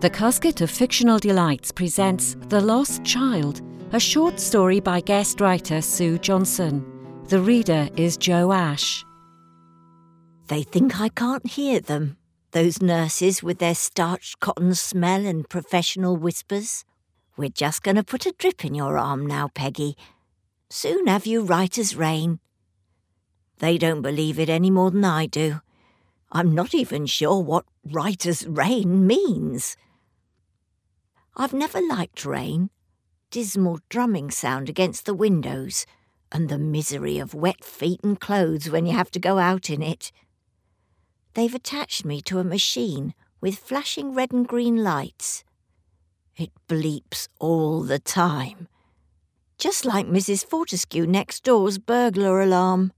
The Casket of Fictional Delights presents The Lost Child, a short story by guest writer Sue Johnson. The reader is Joe Ash. They think I can't hear them, those nurses with their starched cotton smell and professional whispers. We're just going to put a drip in your arm now, Peggy. Soon have you right as rain. They don't believe it any more than I do. I'm not even sure what right as rain means. I've never liked rain. Dismal drumming sound against the windows, and the misery of wet feet and clothes when you have to go out in it. They've attached me to a machine with flashing red and green lights. It bleeps all the time. Just like Mrs. Fortescue next door's burglar alarm.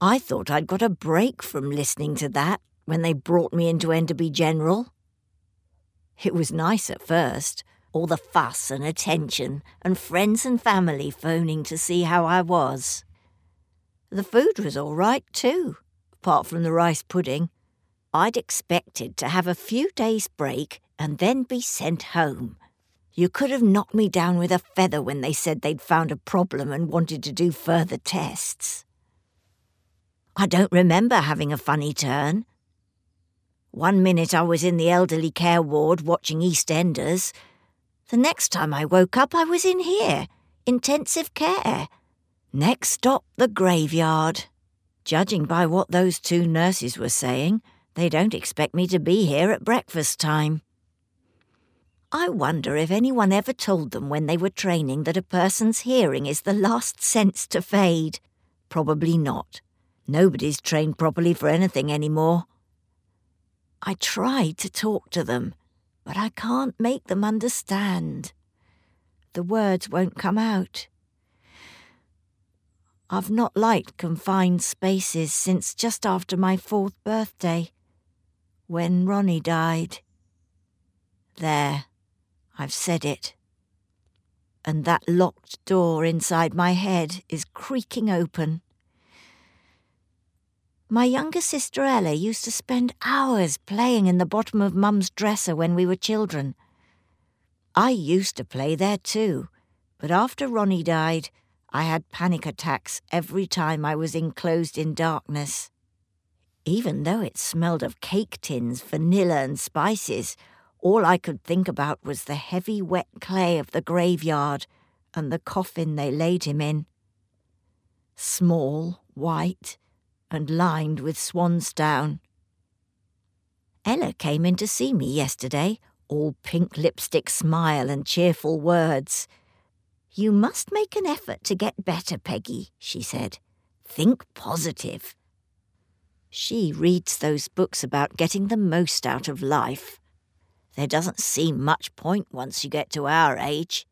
I thought I'd got a break from listening to that when they brought me into Enderby General. It was nice at first, all the fuss and attention, and friends and family phoning to see how I was. The food was all right too, apart from the rice pudding. I'd expected to have a few days' break and then be sent home. You could have knocked me down with a feather when they said they'd found a problem and wanted to do further tests. I don't remember having a funny turn. One minute I was in the elderly care ward watching EastEnders, the next time I woke up, I was in here, intensive care. Next stop, the graveyard. Judging by what those two nurses were saying, they don't expect me to be here at breakfast time. I wonder if anyone ever told them when they were training that a person's hearing is the last sense to fade. Probably not. Nobody's trained properly for anything anymore. I tried to talk to them, but I can't make them understand. The words won't come out. I've not liked confined spaces since just after my fourth birthday, when Ronnie died. There, I've said it. And that locked door inside my head is creaking open. My younger sister Ella used to spend hours playing in the bottom of Mum's dresser when we were children. I used to play there too, but after Ronnie died, I had panic attacks every time I was enclosed in darkness. Even though it smelled of cake tins, vanilla, and spices, all I could think about was the heavy wet clay of the graveyard and the coffin they laid him in. Small, white, and lined with swan's down. Ella came in to see me yesterday, all pink lipstick smile and cheerful words. You must make an effort to get better, Peggy, she said. Think positive. She reads those books about getting the most out of life. There doesn't seem much point once you get to our age.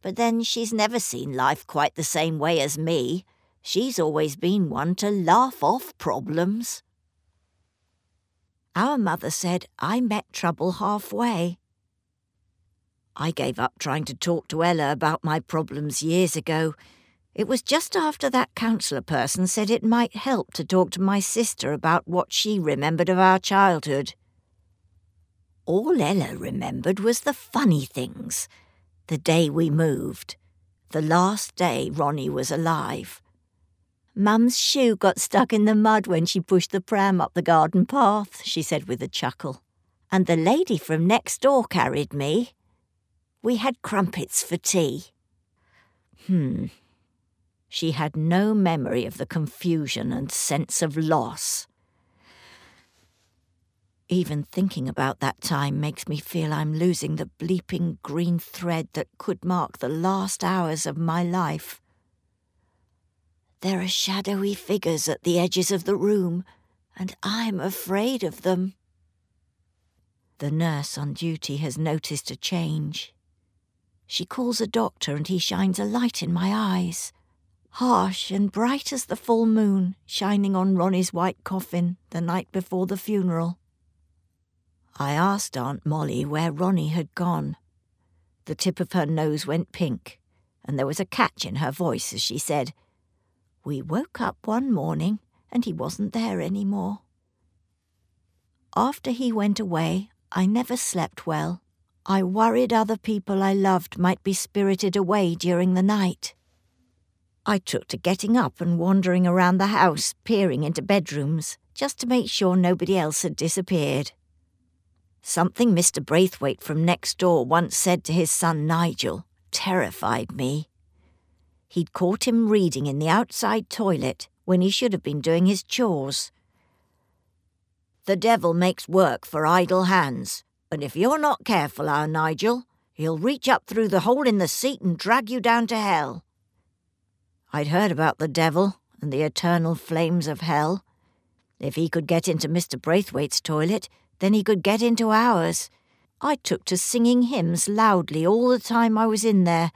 But then she's never seen life quite the same way as me, She's always been one to laugh off problems. Our mother said I met trouble halfway. I gave up trying to talk to Ella about my problems years ago. It was just after that counsellor person said it might help to talk to my sister about what she remembered of our childhood. All Ella remembered was the funny things. The day we moved. The last day Ronnie was alive. Mum's shoe got stuck in the mud when she pushed the pram up the garden path, she said with a chuckle. And the lady from next door carried me. We had crumpets for tea. Hmm. She had no memory of the confusion and sense of loss. Even thinking about that time makes me feel I'm losing the bleeping green thread that could mark the last hours of my life. There are shadowy figures at the edges of the room, and I'm afraid of them. The nurse on duty has noticed a change. She calls a doctor and he shines a light in my eyes, harsh and bright as the full moon shining on Ronnie's white coffin the night before the funeral. I asked Aunt Molly where Ronnie had gone. The tip of her nose went pink, and there was a catch in her voice as she said, we woke up one morning and he wasn't there any more. After he went away, I never slept well. I worried other people I loved might be spirited away during the night. I took to getting up and wandering around the house, peering into bedrooms, just to make sure nobody else had disappeared. Something Mr. Braithwaite from next door once said to his son Nigel terrified me. He'd caught him reading in the outside toilet when he should have been doing his chores. The devil makes work for idle hands, and if you're not careful, our Nigel, he'll reach up through the hole in the seat and drag you down to hell. I'd heard about the devil and the eternal flames of hell. If he could get into Mr. Braithwaite's toilet, then he could get into ours. I took to singing hymns loudly all the time I was in there,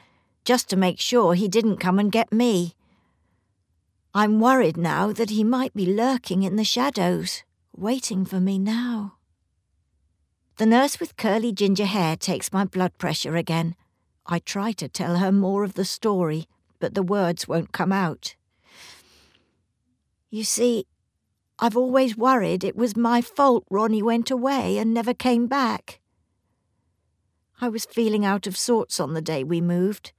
just to make sure he didn't come and get me. I'm worried now that he might be lurking in the shadows, waiting for me now. The nurse with curly ginger hair takes my blood pressure again. I try to tell her more of the story, but the words won't come out. You see, I've always worried it was my fault Ronnie went away and never came back. I was feeling out of sorts on the day we moved.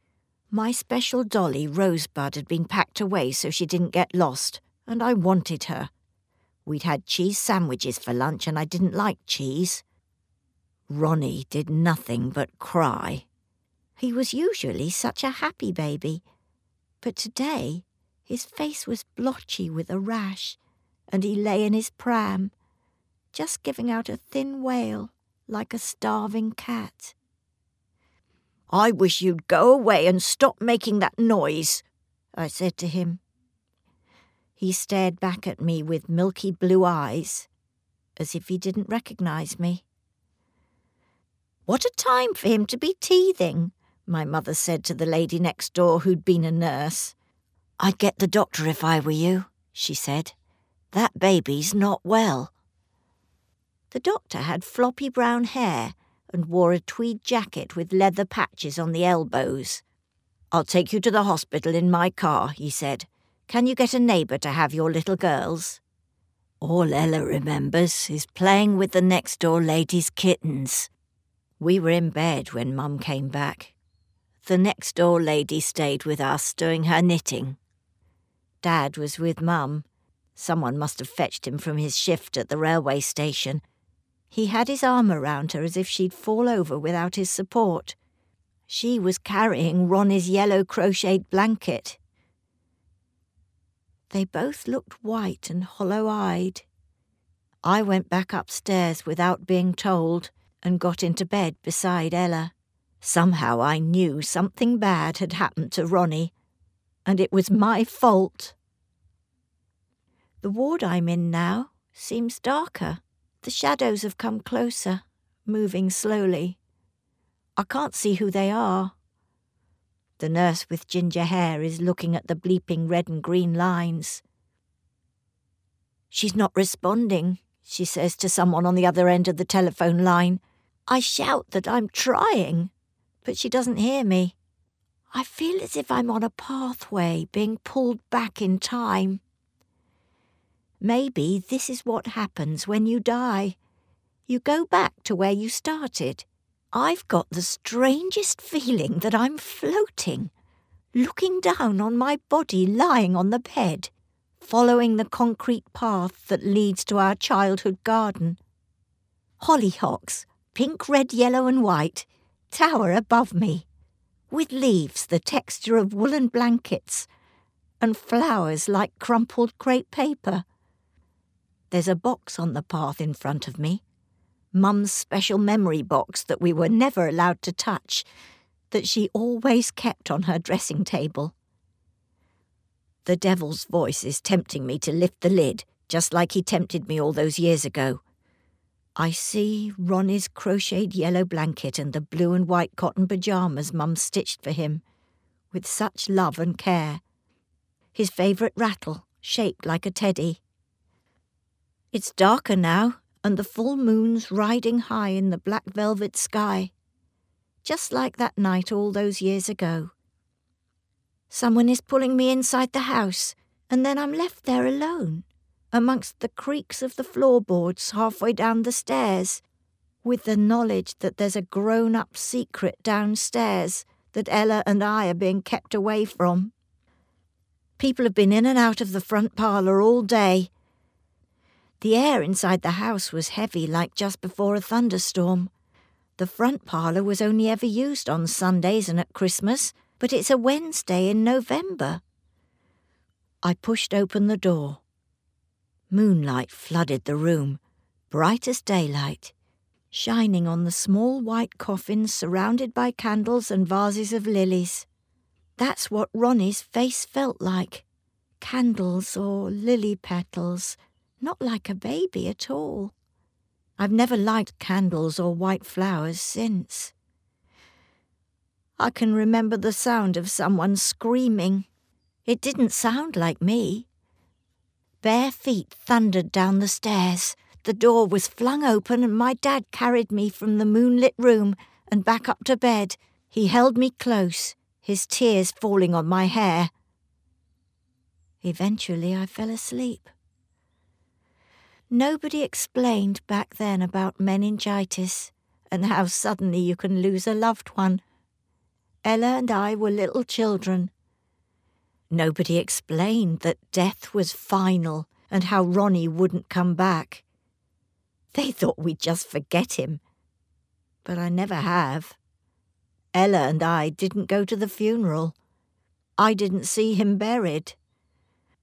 My special dolly, Rosebud, had been packed away so she didn't get lost, and I wanted her. We'd had cheese sandwiches for lunch, and I didn't like cheese. Ronnie did nothing but cry. He was usually such a happy baby, but today his face was blotchy with a rash and he lay in his pram, just giving out a thin wail like a starving cat. I wish you'd go away and stop making that noise, I said to him. He stared back at me with milky blue eyes, as if he didn't recognize me. What a time for him to be teething, my mother said to the lady next door who'd been a nurse. I'd get the doctor if I were you, she said. That baby's not well. The doctor had floppy brown hair and wore a tweed jacket with leather patches on the elbows. I'll take you to the hospital in my car, he said. Can you get a neighbour to have your little girls? All Ella remembers is playing with the next door lady's kittens. We were in bed when Mum came back. The next door lady stayed with us doing her knitting. Dad was with Mum Someone must have fetched him from his shift at the railway station. He had his arm around her as if she'd fall over without his support. She was carrying Ronnie's yellow crocheted blanket. They both looked white and hollow eyed. I went back upstairs without being told and got into bed beside Ella. Somehow I knew something bad had happened to Ronnie, and it was my fault. The ward I'm in now seems darker. The shadows have come closer, moving slowly. I can't see who they are. The nurse with ginger hair is looking at the bleeping red and green lines. She's not responding, she says to someone on the other end of the telephone line. I shout that I'm trying, but she doesn't hear me. I feel as if I'm on a pathway being pulled back in time. Maybe this is what happens when you die. You go back to where you started. I've got the strangest feeling that I'm floating, looking down on my body lying on the bed, following the concrete path that leads to our childhood garden. Hollyhocks, pink, red, yellow, and white, tower above me, with leaves the texture of woolen blankets, and flowers like crumpled crepe paper. There's a box on the path in front of me. Mum's special memory box that we were never allowed to touch, that she always kept on her dressing table. The devil's voice is tempting me to lift the lid, just like he tempted me all those years ago. I see Ronnie's crocheted yellow blanket and the blue and white cotton pyjamas Mum stitched for him, with such love and care. His favourite rattle, shaped like a teddy. It's darker now, and the full moon's riding high in the black velvet sky, just like that night all those years ago. Someone is pulling me inside the house, and then I'm left there alone, amongst the creaks of the floorboards halfway down the stairs. with the knowledge that there's a grown up secret downstairs that Ella and I are being kept away from. People have been in and out of the front parlour all day. The air inside the house was heavy, like just before a thunderstorm. The front parlour was only ever used on Sundays and at Christmas, but it's a Wednesday in November. I pushed open the door. Moonlight flooded the room, bright as daylight shining on the small white coffin surrounded by candles and vases of lilies. That's what Ronnie's face felt like candles or lily petals, not like a baby at all. I've never liked candles or white flowers since. I can remember the sound of someone screaming. It didn't sound like me. Bare feet thundered down the stairs. The door was flung open, and my dad carried me from the moonlit room and back up to bed. He held me close, his tears falling on my hair. Eventually, I fell asleep. Nobody explained back then about meningitis and how suddenly you can lose a loved one. Ella and I were little children. Nobody explained that death was final and how Ronnie wouldn't come back. They thought we'd just forget him. But I never have. Ella and I didn't go to the funeral. I didn't see him buried.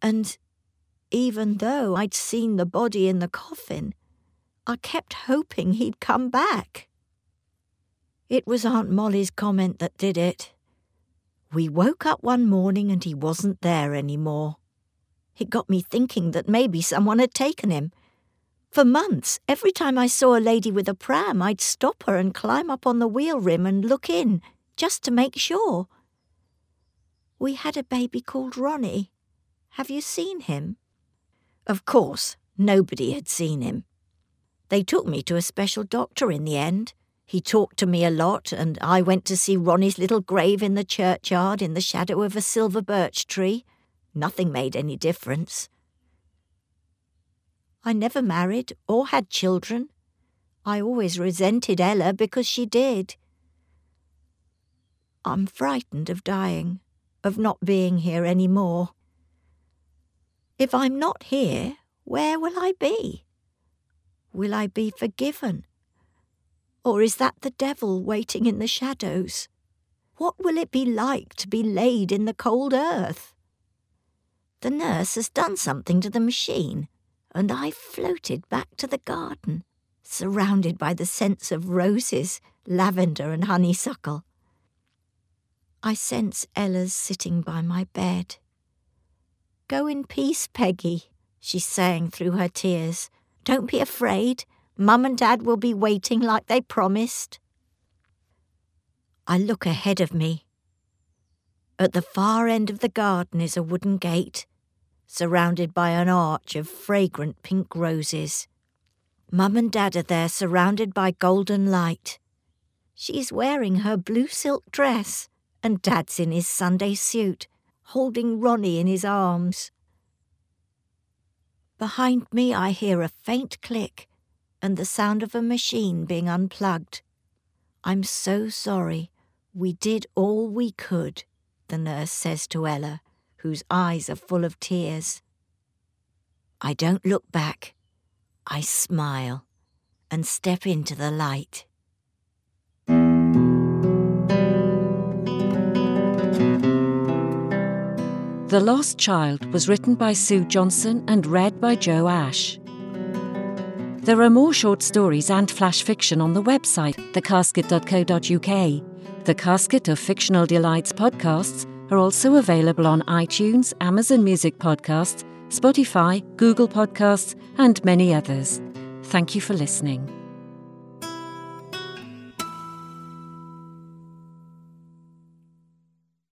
And even though I'd seen the body in the coffin, I kept hoping he'd come back. It was Aunt Molly's comment that did it. We woke up one morning and he wasn't there any more. It got me thinking that maybe someone had taken him for months, every time I saw a lady with a pram, I'd stop her and climb up on the wheel rim and look in, just to make sure. We had a baby called Ronnie. Have you seen him? Of course, nobody had seen him. They took me to a special doctor in the end. He talked to me a lot, and I went to see Ronnie's little grave in the churchyard in the shadow of a silver birch tree. Nothing made any difference. I never married or had children. I always resented Ella because she did. I'm frightened of dying, of not being here any more. If I'm not here, where will I be? Will I be forgiven? Or is that the devil waiting in the shadows? What will it be like to be laid in the cold earth? The nurse has done something to the machine and I floated back to the garden, surrounded by the scents of roses, lavender, and honeysuckle. I sense Ella's sitting by my bed. Go in peace, Peggy, she sang through her tears. Don't be afraid. Mum and Dad will be waiting like they promised. I look ahead of me. At the far end of the garden is a wooden gate surrounded by an arch of fragrant pink roses. Mum and Dad are there, surrounded by golden light. She's wearing her blue silk dress, and Dad's in his Sunday suit, holding Ronnie in his arms. Behind me, I hear a faint click and the sound of a machine being unplugged. I'm so sorry. We did all we could, the nurse says to Ella whose eyes are full of tears. I don't look back. I smile and step into the light. The Lost Child was written by Sue Johnson and read by Joe Ash. There are more short stories and flash fiction on the website, thecasket.co.uk. The Casket of Fictional Delights podcasts are also available on iTunes, Amazon Music Podcasts, Spotify, Google Podcasts, and many others. Thank you for listening.